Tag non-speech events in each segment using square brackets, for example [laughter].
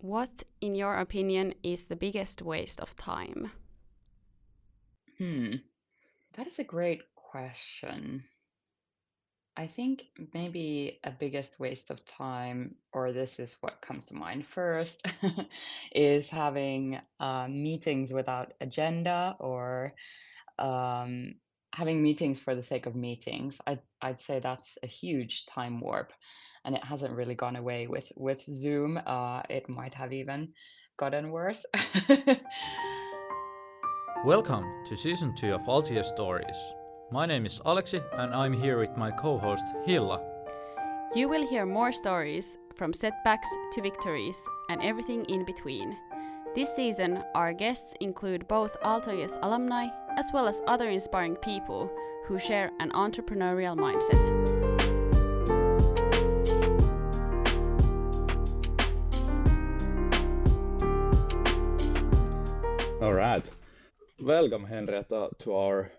What, in your opinion, is the biggest waste of time? Hmm, that is a great question. I think maybe a biggest waste of time, or this is what comes to mind first, [laughs] is having uh, meetings without agenda or um, having meetings for the sake of meetings. I'd, I'd say that's a huge time warp, and it hasn't really gone away with with Zoom. Uh, it might have even gotten worse. Welcome to season 2 of Aaltoes Stories. My name is Alexi and I'm here with my co host Hilla. You will hear more stories from setbacks to victories and everything in between. This season, our guests include both Aaltoes alumni as well as other inspiring people who share an entrepreneurial mindset. All right. Welcome, Henrietta, to our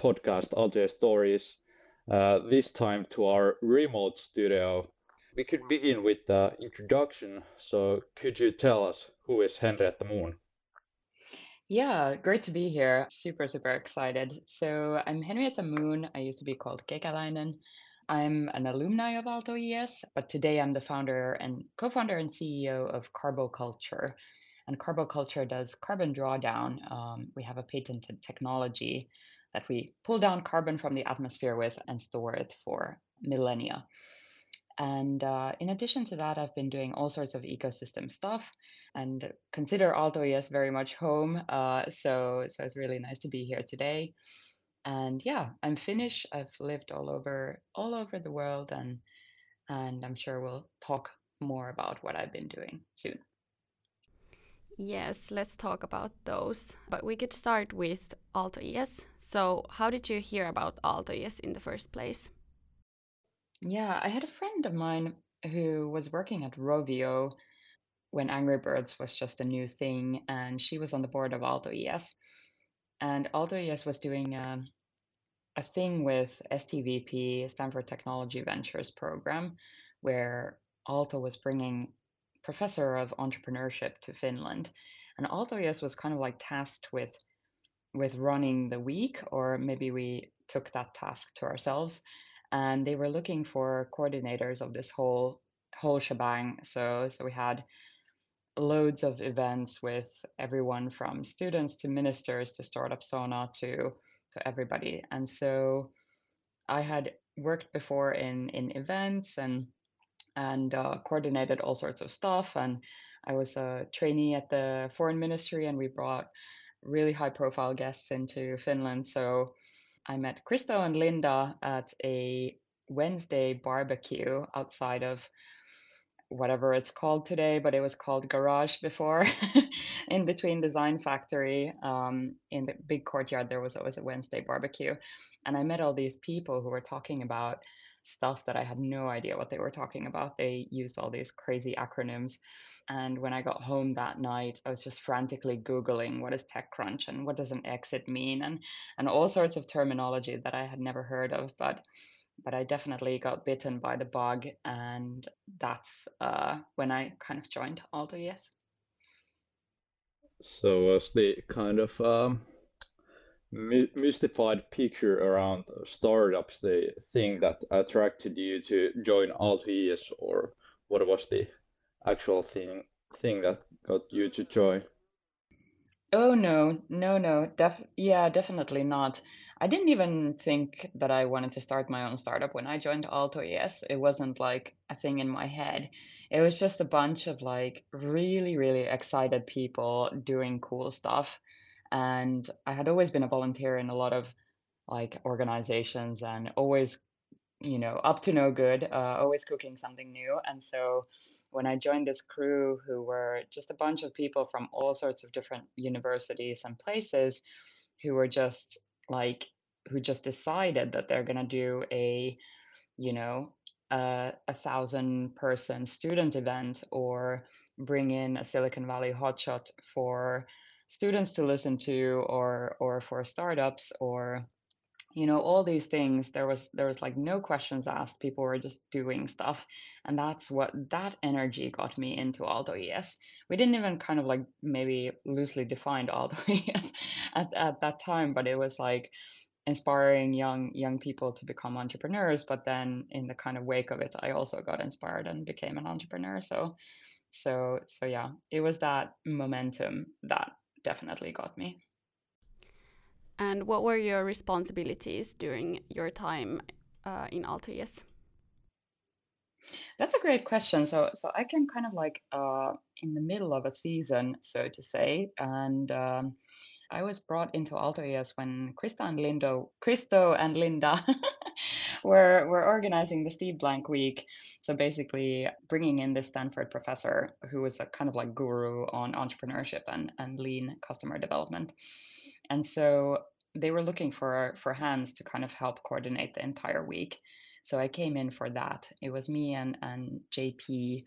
podcast, Aaltoes Stories. Uh, this time to our remote studio. We could begin with the introduction. So, could you tell us who is Henrietta Moon? Yeah, great to be here. Super, super excited. So, I'm Henrietta Moon. I used to be called Kekäläinen. I'm an alumni of Aaltoes, but today I'm the founder and co founder and CEO of Carbo Culture, and Carbo Culture does carbon drawdown. Um, we have a patented technology that we pull down carbon from the atmosphere with and store it for millennia. And uh, in addition to that, I've been doing all sorts of ecosystem stuff and consider Aaltoes very much home. Uh, so, so it's really nice to be here today. And yeah, I'm Finnish. I've lived all over all over the world, and and I'm sure we'll talk more about what I've been doing soon. Yes, let's talk about those. But we could start with Aaltoes. So, how did you hear about Aaltoes in the first place? Yeah, I had a friend of mine who was working at Rovio when Angry Birds was just a new thing, and she was on the board of Aaltoes. And Aaltoes was doing um, a thing with STVP, Stanford Technology Ventures program, where Aalto was bringing professor of entrepreneurship to Finland. And Aaltoes was kind of like tasked with with running the week, or maybe we took that task to ourselves. And they were looking for coordinators of this whole whole shebang. So so we had loads of events with everyone from students to ministers to startup sauna to to everybody. And so I had worked before in in events and and uh, coordinated all sorts of stuff. And I was a trainee at the foreign ministry, and we brought really high profile guests into Finland. So I met Kristo and Linda at a Wednesday barbecue outside of whatever it's called today, but it was called Garage before, [laughs] in between Design Factory. Um, in the big courtyard, there was always a Wednesday barbecue. And I met all these people who were talking about stuff that I had no idea what they were talking about. They used all these crazy acronyms. And when I got home that night, I was just frantically Googling what is TechCrunch and what does an exit mean and, and all sorts of terminology that I had never heard of. But but I definitely got bitten by the bug, and that's uh, when I kind of joined Aaltoes. So, was the kind of um, my- mystified picture around startups the thing that attracted you to join Aaltoes, or what was the actual thing thing that got you to join? Oh no, no, no. Def yeah, definitely not. I didn't even think that I wanted to start my own startup when I joined Aaltoes. It wasn't like a thing in my head. It was just a bunch of like really, really excited people doing cool stuff. And I had always been a volunteer in a lot of like organizations and always you know, up to no good, uh, always cooking something new. And so when I joined this crew, who were just a bunch of people from all sorts of different universities and places, who were just like, who just decided that they're going to do a, you know, a, a thousand person student event or bring in a Silicon Valley hotshot for students to listen to or or for startups or you know all these things there was there was like no questions asked. People were just doing stuff. And that's what that energy got me into Aaltoes we didn't even kind of like maybe loosely defined [laughs] alto es at, at that time but it was like inspiring young young people to become entrepreneurs. But then in the kind of wake of it i also got inspired and became an entrepreneur. So so so yeah it was that momentum that definitely got me. And what were your responsibilities during your time uh, in Aaltoes that's a great question. So so i came kind of like uh, in the middle of a season so to say. And um, I was brought into Aaltoes when Krista and Lindo, Kristo and Linda [laughs] were were organizing the Steve Blank Week. So basically, bringing in this Stanford professor who was a kind of like guru on entrepreneurship and and lean customer development. And so they were looking for for hands to kind of help coordinate the entire week. So I came in for that. It was me and and JP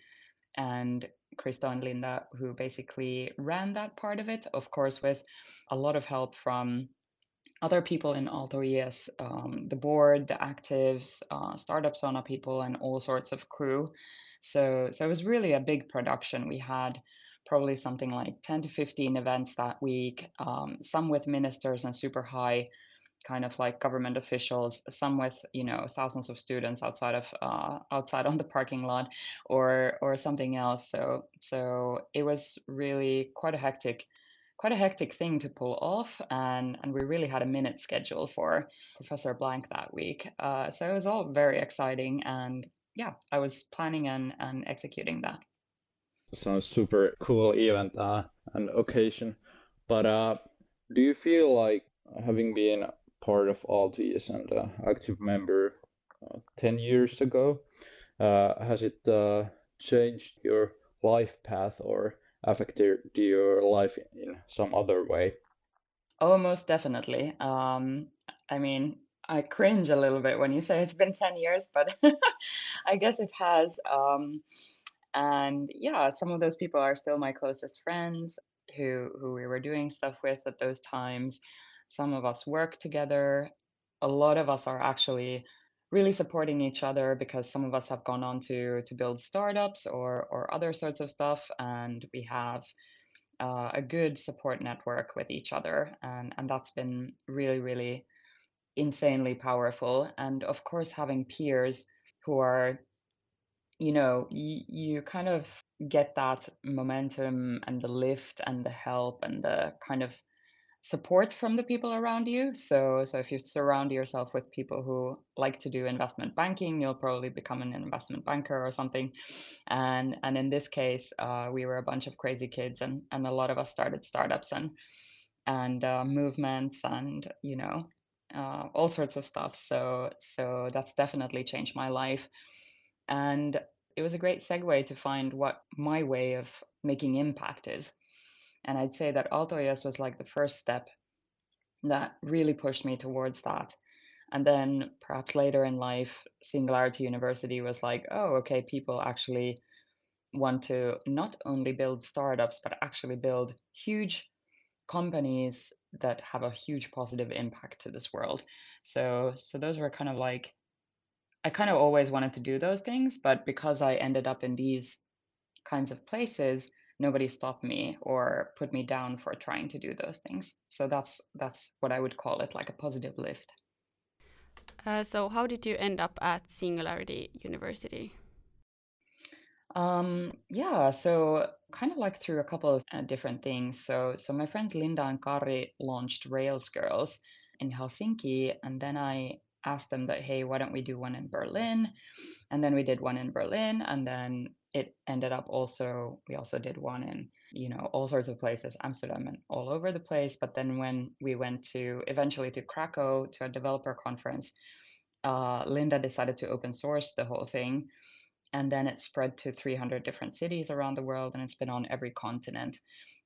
and Krista and Linda, who basically ran that part of it, of course, with a lot of help from other people in Aaltoes, um, the board, the actives, uh, startup Sauna people, and all sorts of crew. So, so it was really a big production. We had probably something like 10 to 15 events that week, um, some with ministers and super high kind of like government officials, some with you know thousands of students outside of uh, outside [laughs] on the parking lot, or or something else. So so it was really quite a hectic quite a hectic thing to pull off and and we really had a minute schedule for professor blank that week uh, so it was all very exciting and yeah i was planning and and executing that sounds super cool event uh, and occasion but uh, do you feel like having been part of Aaltoes and uh, active member uh, 10 years ago. Uh, has it uh, changed your life path or affected your life in some other way? Oh, most definitely. Um, I mean, I cringe a little bit when you say it's been 10 years, but [laughs] I guess it has. Um, and yeah, some of those people are still my closest friends who who we were doing stuff with at those times. Some of us work together. A lot of us are actually really supporting each other because some of us have gone on to to build startups or or other sorts of stuff, and we have uh, a good support network with each other, and and that's been really really insanely powerful. And of course, having peers who are you know, you, you kind of get that momentum and the lift and the help and the kind of support from the people around you. So, so if you surround yourself with people who like to do investment banking, you'll probably become an investment banker or something. And and in this case, uh, we were a bunch of crazy kids, and and a lot of us started startups and and uh, movements and you know uh, all sorts of stuff. So so that's definitely changed my life. And it was a great segue to find what my way of making impact is. And I'd say that Aaltoes was like the first step that really pushed me towards that. And then perhaps later in life, Singularity University was like, oh, okay, people actually want to not only build startups, but actually build huge companies that have a huge positive impact to this world. So so those were kind of like I kind of always wanted to do those things, but because I ended up in these kinds of places, nobody stopped me or put me down for trying to do those things. So that's that's what I would call it, like a positive lift. Uh, so how did you end up at Singularity University? Um, yeah, so kind of like through a couple of uh, different things. So so my friends Linda and Karri launched Rails Girls in Helsinki, and then I asked them that, hey, why don't we do one in Berlin? And then we did one in Berlin, and then it ended up also we also did one in you know all sorts of places, Amsterdam and all over the place. But then when we went to eventually to Krakow to a developer conference, uh, Linda decided to open source the whole thing. And then it spread to 300 different cities around the world, and it's been on every continent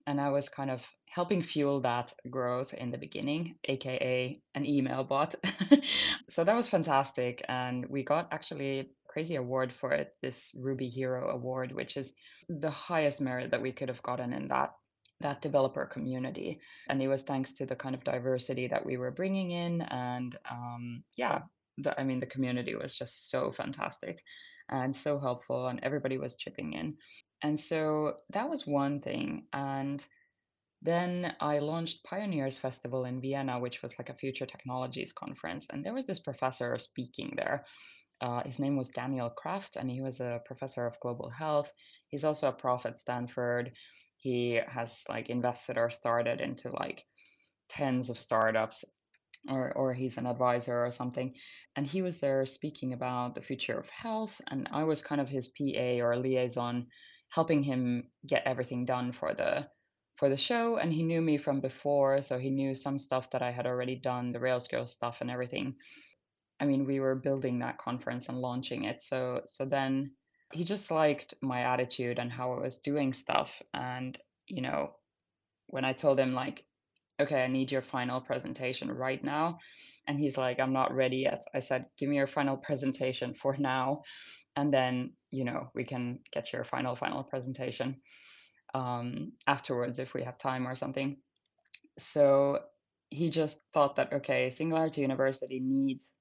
and I was kind of helping fuel that growth in the beginning, aka an email bot. [laughs] so that was fantastic, and we got actually crazy award for it, this Ruby Hero Award, which is the highest merit that we could have gotten in that that developer community. And it was thanks to the kind of diversity that we were bringing in. And um, yeah, the, I mean, the community was just so fantastic and so helpful, and everybody was chipping in. And so that was one thing. And then I launched Pioneers Festival in Vienna, which was like a future technologies conference. And there was this professor speaking there. Uh, his name was Daniel Kraft, and he was a professor of global health. He's also a prof at Stanford. He has like invested or started into like tens of startups or or he's an advisor or something and he was there speaking about the future of health and i was kind of his pa or liaison helping him get everything done for the for the show and he knew me from before so he knew some stuff that i had already done the rails girl stuff and everything i mean we were building that conference and launching it so so then he just liked my attitude and how i was doing stuff and you know when i told him like okay, I need your final presentation right now. And he's like, I'm not ready yet. I said, give me your final presentation [laughs] for now. And then, you know, we can get your final, final presentation um, afterwards if we have time or something. So he just thought that, okay, Singularity University needs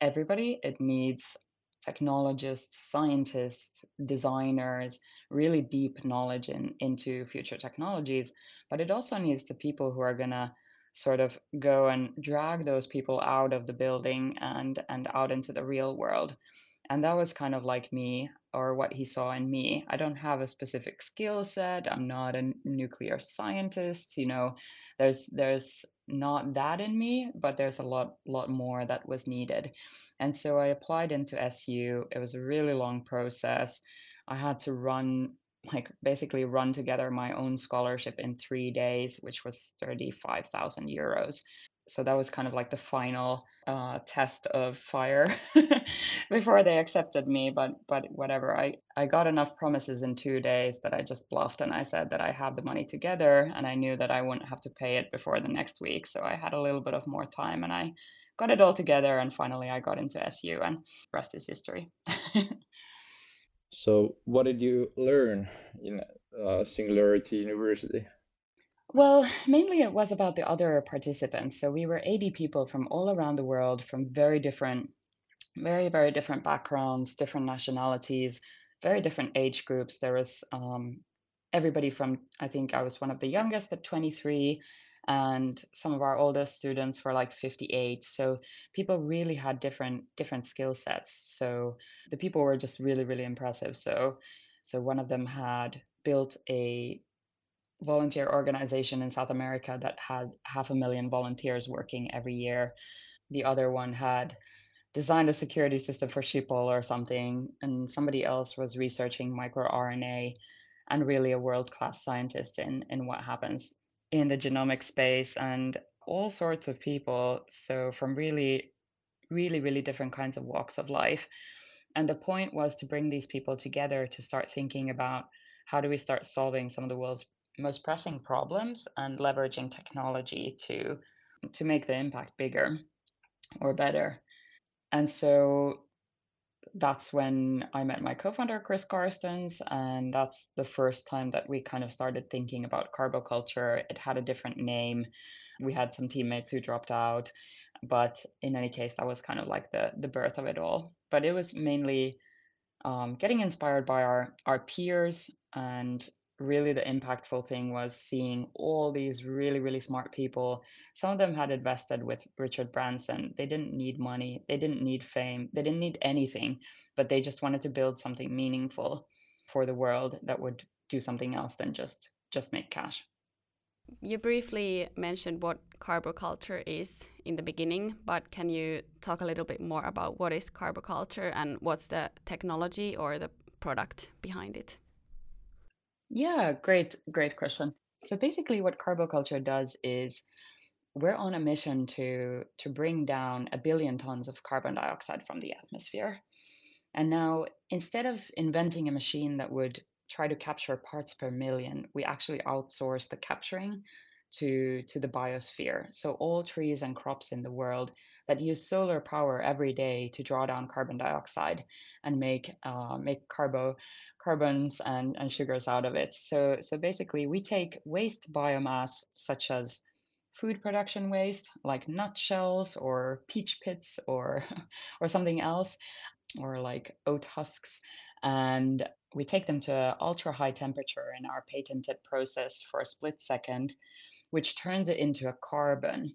everybody. It needs technologists, scientists, designers, really deep knowledge in, into future technologies. But it also needs the people who are going to sort of go and drag those people out of the building and and out into the real world and that was kind of like me or what he saw in me i don't have a specific skill set i'm not a nuclear scientist you know there's there's not that in me but there's a lot lot more that was needed. And so i applied into su it was a really long process. I had to run like basically run together my own scholarship in three days which was 35000 euros so that was kind of like the final uh, test of fire [laughs] before they accepted me but but whatever. I i got enough promises in two days that i just bluffed and i said that i have the money together and i knew that i wouldn't have to pay it before the next week. So i had a little bit of more time and i got it all together and finally i got into su and rest is history. [laughs] So what did you learn in uh, singularity university well, mainly it was about the other participants. So we were 80 people from all around the world from very different, very, very different backgrounds, different nationalities, very different age groups. There was um, everybody from, I think I was one of the youngest at 23, and some of our oldest students were like 58. So people really had different different skill sets. So the people were just really, really impressive. So so one of them had built a volunteer organization in South America that had half a million volunteers working every year. The other one had designed a security system for Schiphol or something, and somebody else was researching microRNA and really a world class scientist in, in what happens in the genomic space and all sorts of people. So, from really, really, really different kinds of walks of life. And the point was to bring these people together to start thinking about how do we start solving some of the world's most pressing problems and leveraging technology to to make the impact bigger or better. And so that's when I met my co-founder Chris Carstens, and that's the first time that we kind of started thinking about Carbo Culture. It had a different name. We had some teammates who dropped out, but in any case, that was kind of like the the birth of it all. But it was mainly um, getting inspired by our our peers and really the impactful thing was seeing all these really really smart people. Some of them had invested with richard branson. They didn't need money. They didn't need fame. They didn't need anything but they just wanted to build something meaningful for the world that would do something else than just just make cash. You briefly mentioned what Carbo Culture is in the beginning, but can you talk a little bit more about what is Carbo Culture and what's the technology or the product behind it? Yeah, great, great question. So basically what Carbo Culture does is we're on a mission to to bring down a billion tons of carbon dioxide from the atmosphere. And now instead of inventing a machine that would try to capture parts per million, we actually outsource the capturing to, to the biosphere. So, all trees and crops in the world that use solar power every day to draw down carbon dioxide and make, uh, make carbo, carbons and, and sugars out of it. So, so, basically, we take waste biomass such as food production waste like nutshells or peach pits or [laughs] or something else or like oat husks and we take them to ultra high temperature in our patented process for a split second which turns it into a carbon.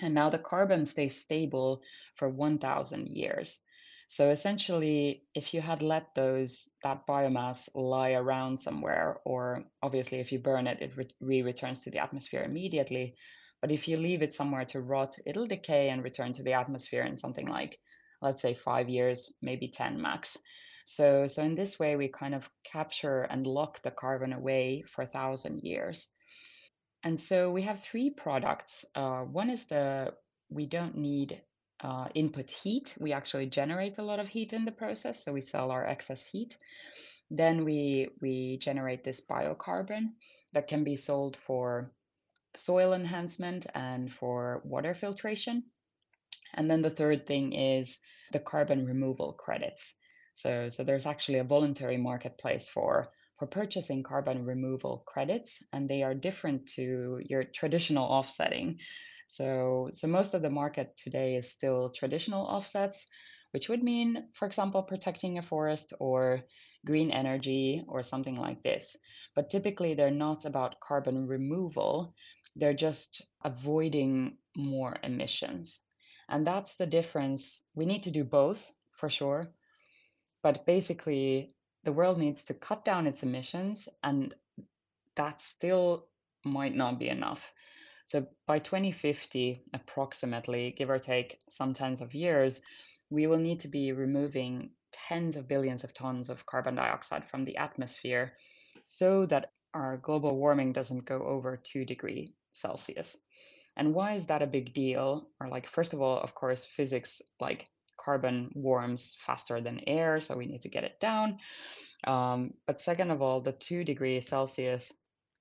And now the carbon stays stable for 1000 years. So essentially if you had let those that biomass lie around somewhere or obviously if you burn it it re- returns to the atmosphere immediately. But if you leave it somewhere to rot it'll decay and return to the atmosphere in something like let's say 5 years maybe 10 max. So so in this way we kind of capture and lock the carbon away for a thousand years and so we have three products. Uh, one is the we don't need uh, input heat. We actually generate a lot of heat in the process, so we sell our excess heat. Then we we generate this biocarbon that can be sold for soil enhancement and for water filtration. And then the third thing is the carbon removal credits. So, so there's actually a voluntary marketplace for for purchasing carbon removal credits, and they are different to your traditional offsetting. So, so most of the market today is still traditional offsets, which would mean, for example, protecting a forest or green energy or something like this. But typically, they're not about carbon removal. They're just avoiding more emissions. And that's the difference. We need to do both for sure. But basically, the world needs to cut down its emissions, and that still might not be enough. So by 2050, approximately, give or take some tens of years, we will need to be removing tens of billions of tons of carbon dioxide from the atmosphere so that our global warming doesn't go over 2 degrees Celsius. And why is that a big deal? Or like, first of all, of course, physics like carbon warms faster than air, so we need to get it down. Um, but second of all, the two degrees Celsius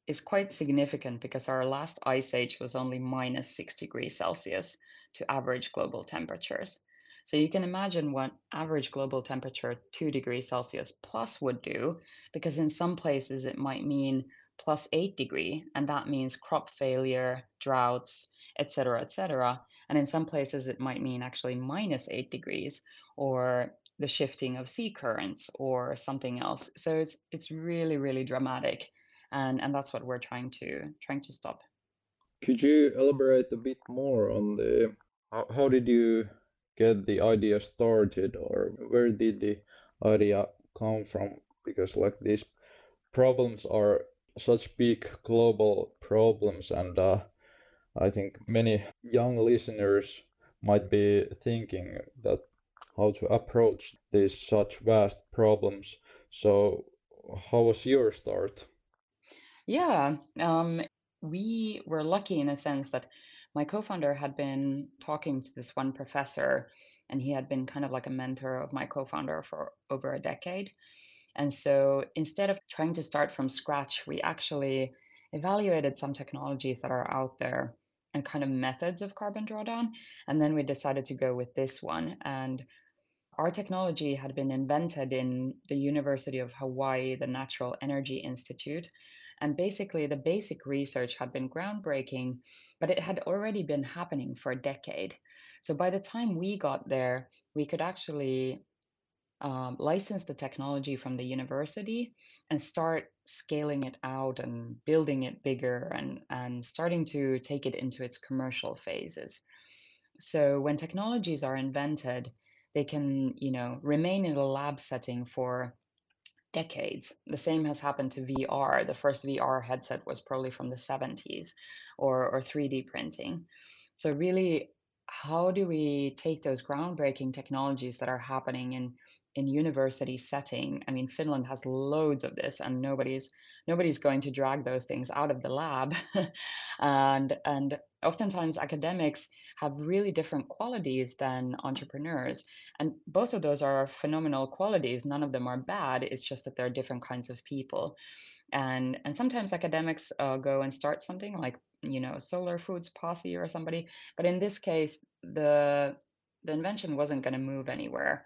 is quite significant because our last ice age was only minus six degrees Celsius to average global temperatures. So you can imagine what average global temperature 2 degrees Celsius plus would do, because in some places it might mean plus 8 degree, and that means crop failure, droughts, etc., etc. And in some places it might mean actually minus 8 degrees or the shifting of sea currents or something else. So it's it's really really dramatic, and and that's what we're trying to trying to stop. Could you elaborate a bit more on the how, how did you get the idea started or where did the idea come from? Because like these problems are such big global problems and uh, I think many young listeners might be thinking that how to approach these such vast problems. So how was your start? Yeah, um, we were lucky in a sense that my co-founder had been talking to this one professor, and he had been kind of like a mentor of my co-founder for over a decade. And so instead of trying to start from scratch, we actually evaluated some technologies that are out there and kind of methods of carbon drawdown. And then we decided to go with this one. And our technology had been invented in the University of Hawaii, the Natural Energy Institute. And basically, the basic research had been groundbreaking, but it had already been happening for a decade. So by the time we got there, we could actually um, license the technology from the university and start scaling it out and building it bigger and, and starting to take it into its commercial phases. So when technologies are invented, they can, you know, remain in a lab setting for decades. The same has happened to VR. The first VR headset was probably from the 70s or, or 3D printing. So, really, how do we take those groundbreaking technologies that are happening in in university setting? I mean, Finland has loads of this, and nobody's nobody's going to drag those things out of the lab. [laughs] and and oftentimes academics have really different qualities than entrepreneurs and both of those are phenomenal qualities none of them are bad it's just that they're different kinds of people and and sometimes academics uh, go and start something like you know, Solar Foods Pasi or somebody. But in this case, the the invention wasn't going to move anywhere.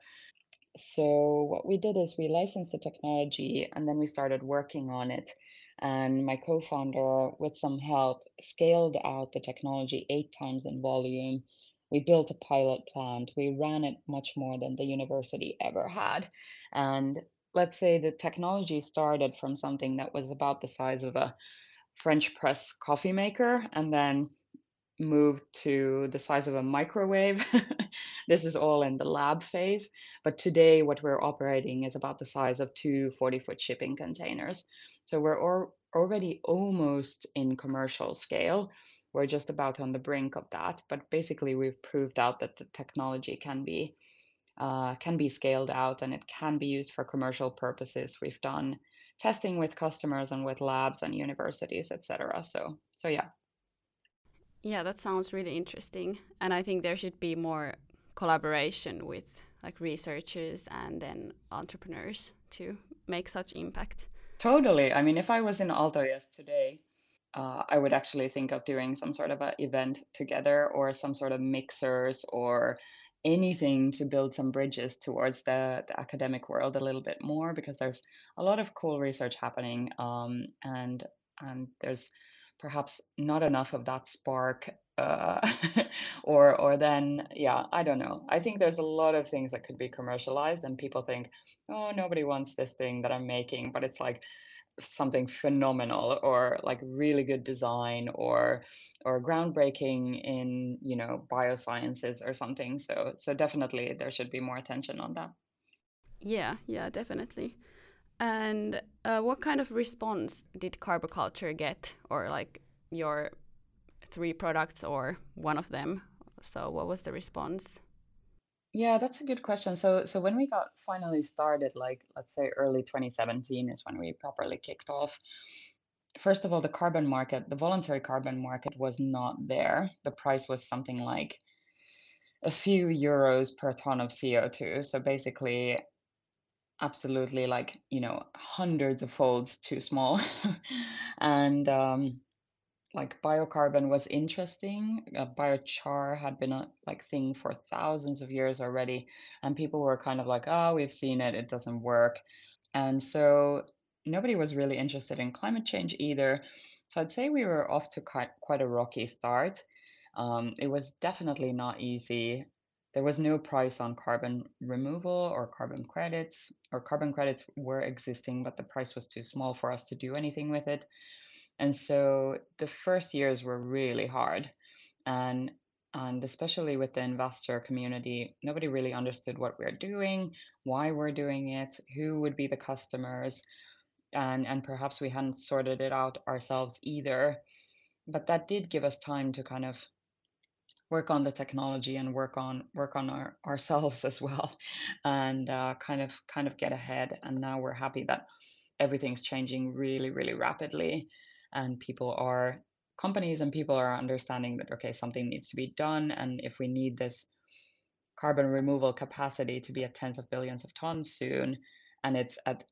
So what we did is we licensed the technology and then we started working on it. And my co-founder, with some help, scaled out the technology eight times in volume. We built a pilot plant. We ran it much more than the university ever had. And let's say the technology started from something that was about the size of a French press coffee maker and then moved to the size of a microwave. [laughs] this is all in the lab phase. But today, what we're operating is about the size of two 40 foot shipping containers. So we're al- already almost in commercial scale. We're just about on the brink of that. But basically, we've proved out that the technology can be. Uh, can be scaled out and it can be used for commercial purposes. We've done testing with customers and with labs and universities, etc. So, so yeah, Yeah, that sounds really interesting. And I think there should be more collaboration with like researchers and then entrepreneurs to make such impact. Totally. I mean, if I was in Aaltoes today, uh, I would actually think of doing some sort of an event together or some sort of mixers or anything to build some bridges towards the, the academic world a little bit more because there's a lot of cool research happening um, and and there's perhaps not enough of that spark uh, [laughs] or or then yeah I don't know. I think there's a lot of things that could be commercialized and people think oh nobody wants this thing that I'm making but it's like something phenomenal or like really good design or or groundbreaking in you know biosciences or something. So so definitely there should be more attention on that. Yeah, yeah, definitely. And uh, what kind of response did Carbo Culture get, or like your three products, or one of them? So, what was the response? yeah that's a good question so so when we got finally started like let's say early 2017 is when we properly kicked off first of all the carbon market the voluntary carbon market was not there the price was something like a few euros per ton of co2 so basically absolutely like you know hundreds of folds too small. [laughs] And um like biocarbon was interesting uh, biochar had been a like thing for thousands of years already and people were kind of like oh we've seen it it doesn't work. And so nobody was really interested in climate change either. So i'd say we were off to quite, quite a rocky start. Um, it was definitely not easy there was no price on carbon removal or carbon credits, or carbon credits were existing, but the price was too small for us to do anything with it. And so the first years were really hard. And and especially with the investor community, nobody really understood what we're doing, why we're doing it, who would be the customers, and and perhaps we hadn't sorted it out ourselves either. But that did give us time to kind of work on the technology and work on work on our, [laughs] ourselves as well and uh, kind of kind of get ahead and now we're happy that everything's changing really really rapidly and people are companies and people are understanding that okay something needs to be done and if we need this carbon removal capacity to be at tens of billions of tons soon and it's at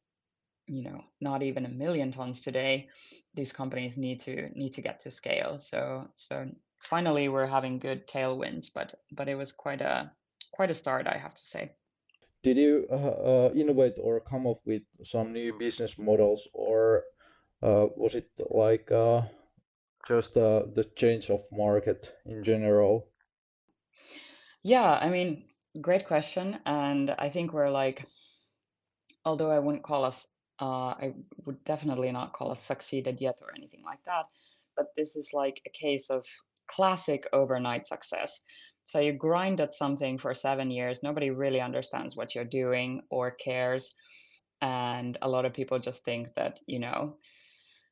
you know not even a million tons today these companies need to need to get to scale. So so finally we're having good tailwinds but but it was quite a quite a start i have to say Did you uh, uh, innovate or come up with some new business models, or uh, was it like uh, just uh, the change of market in general? yeah i mean great question and i think we're like although I wouldn't call us, uh, I would definitely not call us succeeded yet or anything like that. But this is like a case of classic overnight success. So you grind at something for seven years, nobody really understands what you're doing or cares. And a lot of people just think that, you know,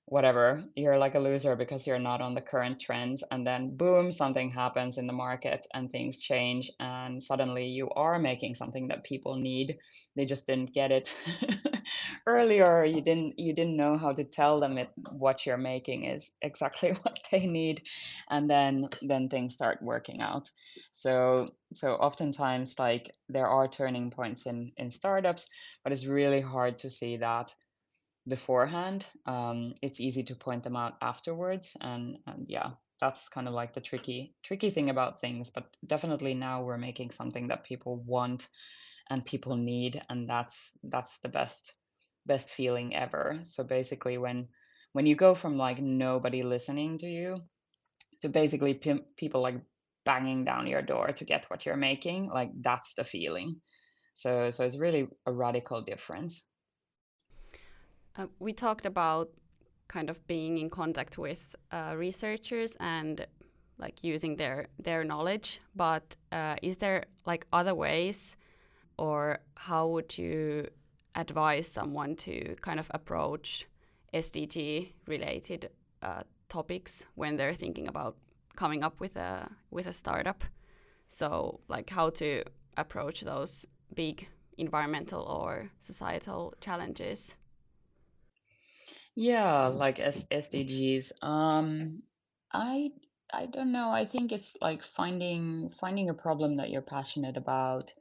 whatever, you're like a loser because you're not on the current trends. And then, boom, something happens in the market and things change. And suddenly you are making something that people need. They just didn't get it [laughs] earlier. You didn't you didn't know how to tell them it what you're making is exactly [laughs] what they need. And then then things start working out. So so oftentimes like there are turning points in in startups, but it's really hard to see that beforehand. Um, it's easy to point them out afterwards, and and yeah, that's kind of like the tricky tricky thing about things but definitely now we're making something that people want and people need and that's that's the best best feeling ever so basically when when you go from like nobody listening to you to basically pim- people like banging down your door to get what you're making like that's the feeling so so it's really a radical difference uh, we talked about kind of being in contact with uh, researchers and like using their their knowledge but uh, is there like other ways or how would you advise someone to kind of approach SDG related uh, topics when they're thinking about coming up with a with a startup? So like how to approach those big environmental or societal challenges. Yeah, like S SDGs. Um, I I don't know. I think it's like finding finding a problem that you're passionate about,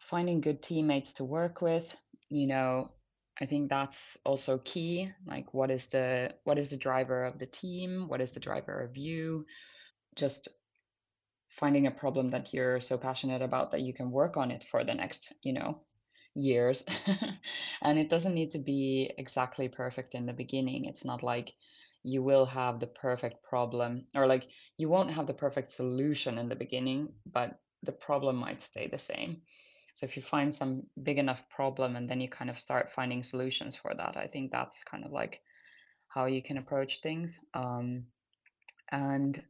finding good teammates to work with. You know, I think that's also key. Like, what is the what is the driver of the team? What is the driver of you? Just finding a problem that you're so passionate about that you can work on it for the next, you know, years. [laughs] and it doesn't need to be exactly perfect in the beginning. It's not like you will have the perfect problem or like you won't have the perfect solution in the beginning, but the problem might stay the same. So if you find some big enough problem and then you kind of start finding solutions for that, I think that's kind of like how you can approach things. Um, and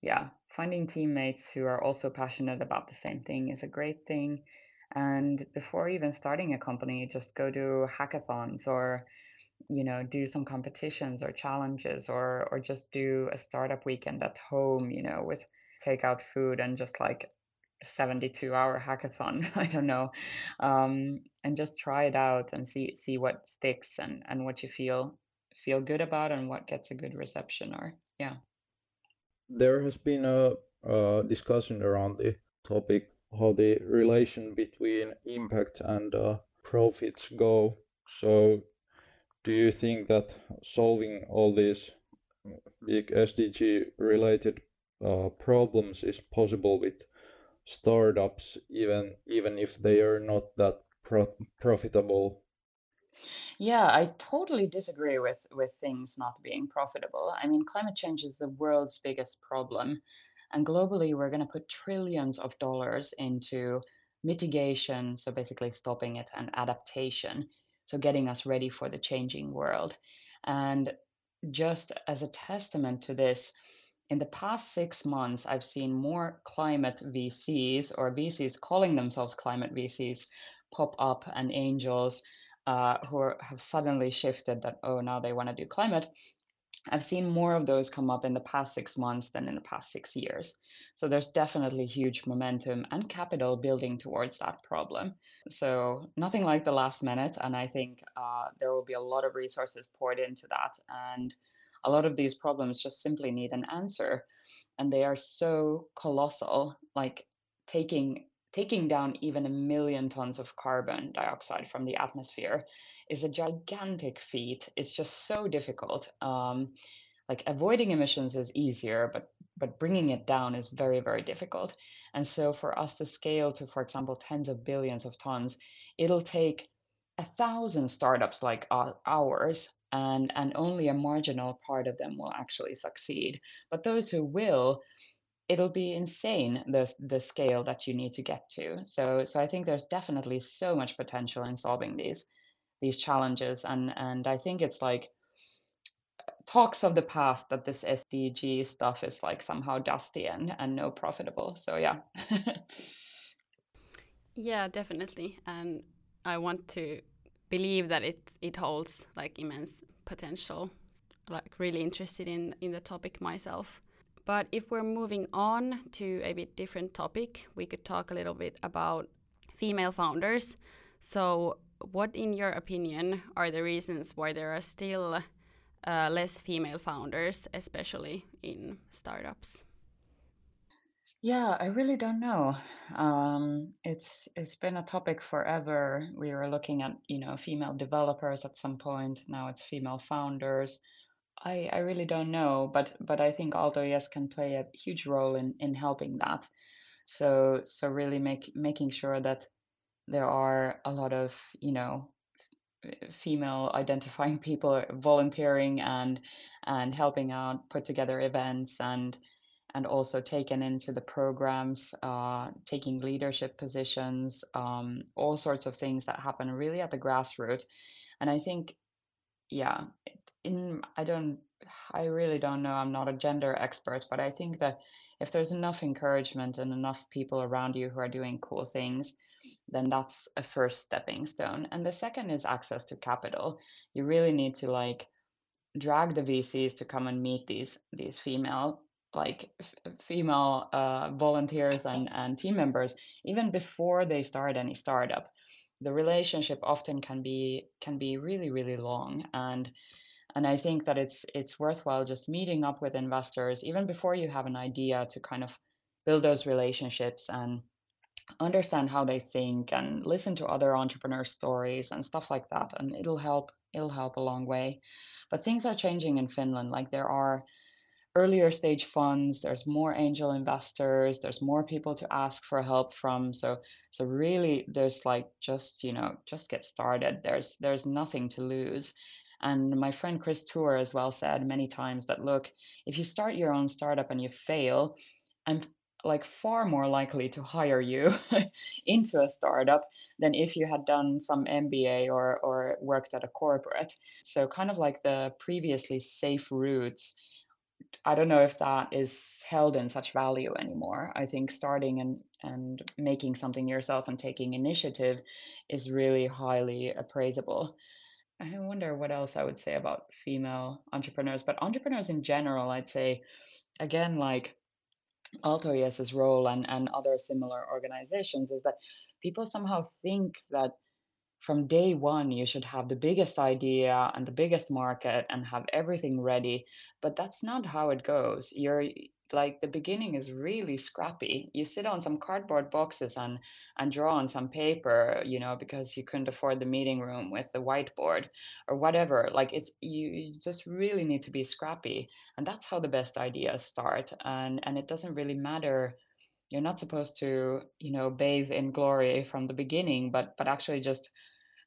yeah, finding teammates who are also passionate about the same thing is a great thing. And before even starting a company, just go to hackathons or, you know, do some competitions or challenges or or just do a startup weekend at home, you know, with takeout food and just like 72 hour hackathon. [laughs] I don't know. Um, and just try it out and see see what sticks and and what you feel feel good about and what gets a good reception or yeah there has been a, a discussion around the topic how the relation between impact and uh, profits go. So, do you think that solving all these big SDG related uh, problems is possible with startups, even even if they are not that pro- profitable? Yeah, I totally disagree with with things not being profitable. I mean, climate change is the world's biggest problem, and globally we're going to put trillions of dollars into mitigation, so basically stopping it, and adaptation, so getting us ready for the changing world. And just as a testament to this, in the past six months, I've seen more climate VCs or VCs calling themselves climate VCs pop up and angels uh, who are, have suddenly shifted that, oh, now they want to do climate. I've seen more of those come up in the past six months than in the past six years. So there's definitely huge momentum and capital building towards that problem. So nothing like the last minute. And I think uh, there will be a lot of resources poured into that. And a lot of these problems just simply need an answer. And they are so colossal, like taking taking down even a million tons of carbon dioxide from the atmosphere is a gigantic feat. It's just so difficult. Um, like avoiding emissions is easier, but but bringing it down is very very difficult. And so for us to scale to, for example, tens of billions of tons, it'll take a thousand startups like ours, and and only a marginal part of them will actually succeed. But those who will it'll be insane the the scale that you need to get to. So so I think there's definitely so much potential in solving these these challenges and and I think it's like talks of the past that this SDG stuff is like somehow dusty and and no profitable. So yeah. yeah, definitely. And I want to believe that it it holds like immense potential. Like really interested in in the topic myself. But if we're moving on to a bit different topic, we could talk a little bit about female founders. So, what, in your opinion, are the reasons why there are still uh, less female founders, especially in startups? Yeah, I really don't know. Um, it's it's been a topic forever. We were looking at, you know, female developers at some point. Now it's female founders. I I really don't know, but but I think Aaltoes can play a huge role in in helping that. So so really make making sure that there are a lot of, you know, female [laughs] identifying people volunteering and and helping out put together events and and also taken into the programs uh, taking leadership positions um, all sorts of things that happen really at the grassroots and i think yeah in i don't i really don't know i'm not a gender expert but i think that if there's enough encouragement and enough people around you who are doing cool things then that's a first stepping stone. And the second is access to capital. You really need to like drag the vcs to come and meet these these female like f- female uh, volunteers and, and team members even before they start any startup. The relationship often can be can be really really long and and i think that it's it's worthwhile just meeting up with investors even before you have an idea to kind of build those relationships and understand how they think and listen to other entrepreneur stories and stuff like that. And it'll help it'll help a long way. But things are changing in finland. Like there are earlier stage funds there's more angel investors there's more people to ask for help from. So so really there's like just you know just get started. There's there's nothing to lose and my friend Kristo as well said many times that look if you start your own startup and you fail i'm like far more likely to hire you [laughs] into a startup than if you had done some mba or or worked at a corporate so kind of like the previously safe routes I don't know if that is held in such value anymore. I think starting and and making something yourself and taking initiative is really highly appraisable. I wonder what else I would say about female entrepreneurs, but entrepreneurs in general, I'd say again, like Aaltoes's role and, and other similar organizations is that people somehow think that from day one you should have the biggest idea and the biggest market and have everything ready but that's not how it goes. You're like the beginning is really scrappy. You sit on some cardboard boxes and and draw on some paper you know because you couldn't afford the meeting room with the whiteboard or whatever. Like it's you, you just really need to be scrappy and that's how the best ideas start and and it doesn't really matter. You're not supposed to you know bathe in glory from the beginning but but actually just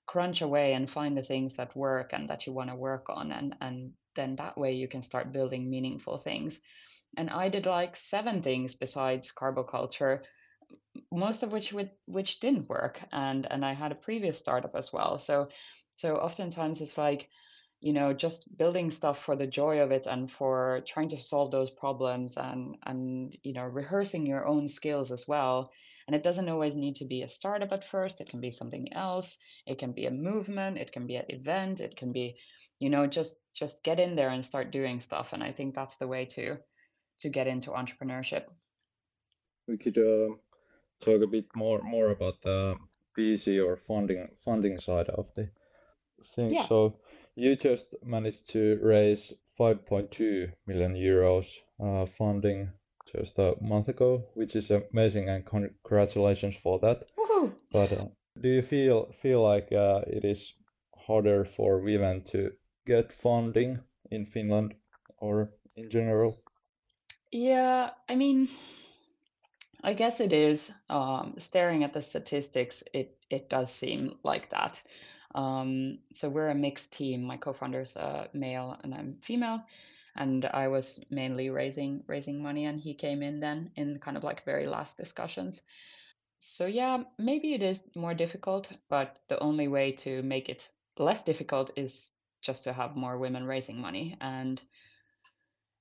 crunch away and find the things that work and that you want to work on and and then that way you can start building meaningful things and i did like seven things besides Carbo Culture most of which would, which didn't work and and i had a previous startup as well. So so oftentimes it's like you know just building stuff for the joy of it and for trying to solve those problems and and you know rehearsing your own skills as well. And it doesn't always need to be a startup at first it can be something else it can be a movement it can be an event it can be you know just just get in there and start doing stuff and i think that's the way to to get into entrepreneurship We could uh, talk a bit more more about the VC or funding funding side of the thing. yeah So you just managed to raise 5.2 million euros uh, funding just a month ago, which is amazing, and congratulations for that. Woohoo! But uh, do you feel feel like uh, it is harder for women to get funding in Finland or in general? Yeah, I mean, I guess it is. Um, staring at the statistics, it it does seem like that. Um, so we're a mixed team. My co-founder's a male and I'm female, and I was mainly raising raising money, and he came in then in kind of like very last discussions. So yeah, maybe it is more difficult, but the only way to make it less difficult is just to have more women raising money and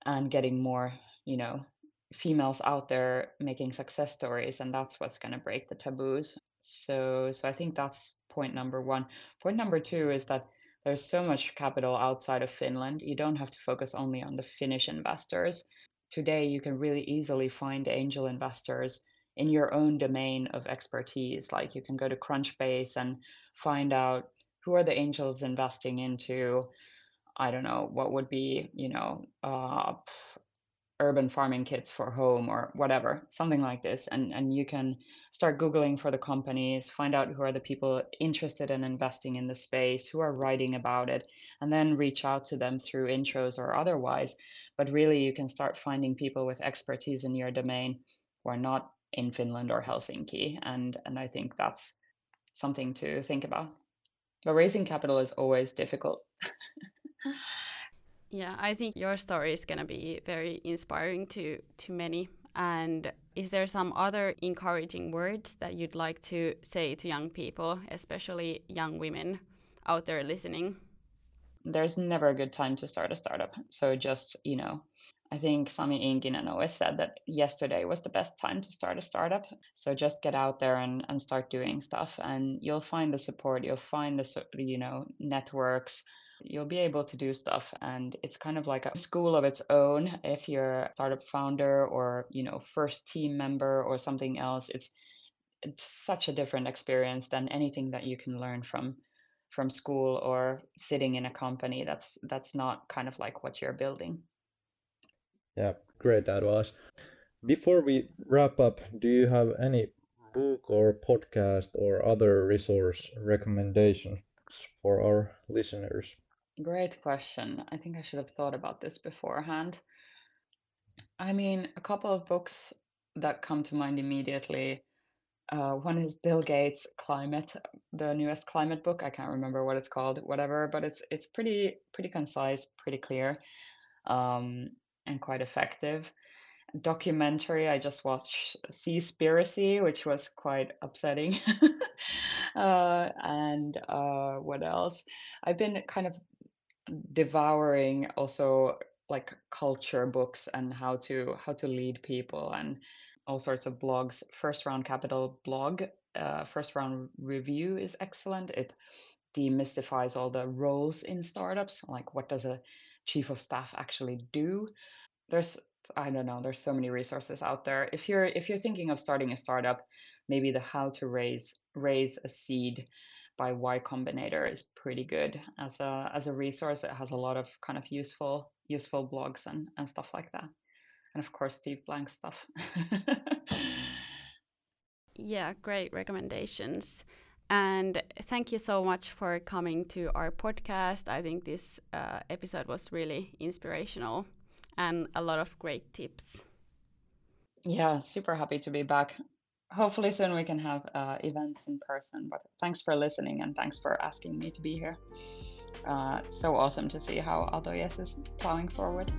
and getting more, you know, females out there making success stories, and that's what's going to break the taboos. So, so I think that's point number one. Point number two is that there's so much capital outside of Finland. You don't have to focus only on the Finnish investors. Today, you can really easily find angel investors in your own domain of expertise. Like you can go to Crunchbase and find out who are the angels investing into I don't know what would be, you know, uh, urban farming kits for home or whatever, something like this. And, and you can start Googling for the companies, find out who are the people interested in investing in the space, who are writing about it, and then reach out to them through intros or otherwise. But really, you can start finding people with expertise in your domain who are not in Finland or Helsinki. And, and I think that's something to think about. But raising capital is always difficult. [laughs] Yeah, I think your story is going to be very inspiring to to many. And is there some other encouraging words that you'd like to say to young people, especially young women out there listening? There's never a good time to start a startup. So just, you know, I think Sami Inkinen always said that yesterday was the best time to start a startup. So just get out there and, and start doing stuff and you'll find the support, you'll find the, you know, networks, you'll be able to do stuff and it's kind of like a school of its own. If you're a startup founder or you know first team member or something else it's it's such a different experience than anything that you can learn from from school or sitting in a company. That's that's not kind of like what you're building. Yeah great advice before we wrap up do you have any book or podcast or other resource recommendations for our listeners Great question. I think I should have thought about this beforehand. I mean, a couple of books that come to mind immediately. Uh, one is Bill Gates' Climate, the newest climate book. I can't remember what it's called, whatever, but it's it's pretty pretty concise, pretty clear, um, and quite effective. Documentary. I just watched Seaspiracy, which was quite upsetting. [laughs] uh, and uh, what else? I've been kind of devouring also like culture books and how to how to lead people and all sorts of blogs. First round capital blog uh, first round review is excellent. It demystifies all the roles in startups like what does a chief of staff actually do? There's i don't know there's so many resources out there. If you're if you're thinking of starting a startup maybe the how to raise raise a seed by Y Combinator is pretty good as a as a resource. It has a lot of kind of useful useful blogs and and stuff like that, and of course Steve Blank stuff. [laughs] yeah, great recommendations. And thank you so much for coming to our podcast. I think this uh, episode was really inspirational and a lot of great tips. Yeah, super happy to be back hopefully soon we can have uh, events in person. But thanks for listening and thanks for asking me to be here. Uh, so awesome to see how Aaltoes is plowing forward.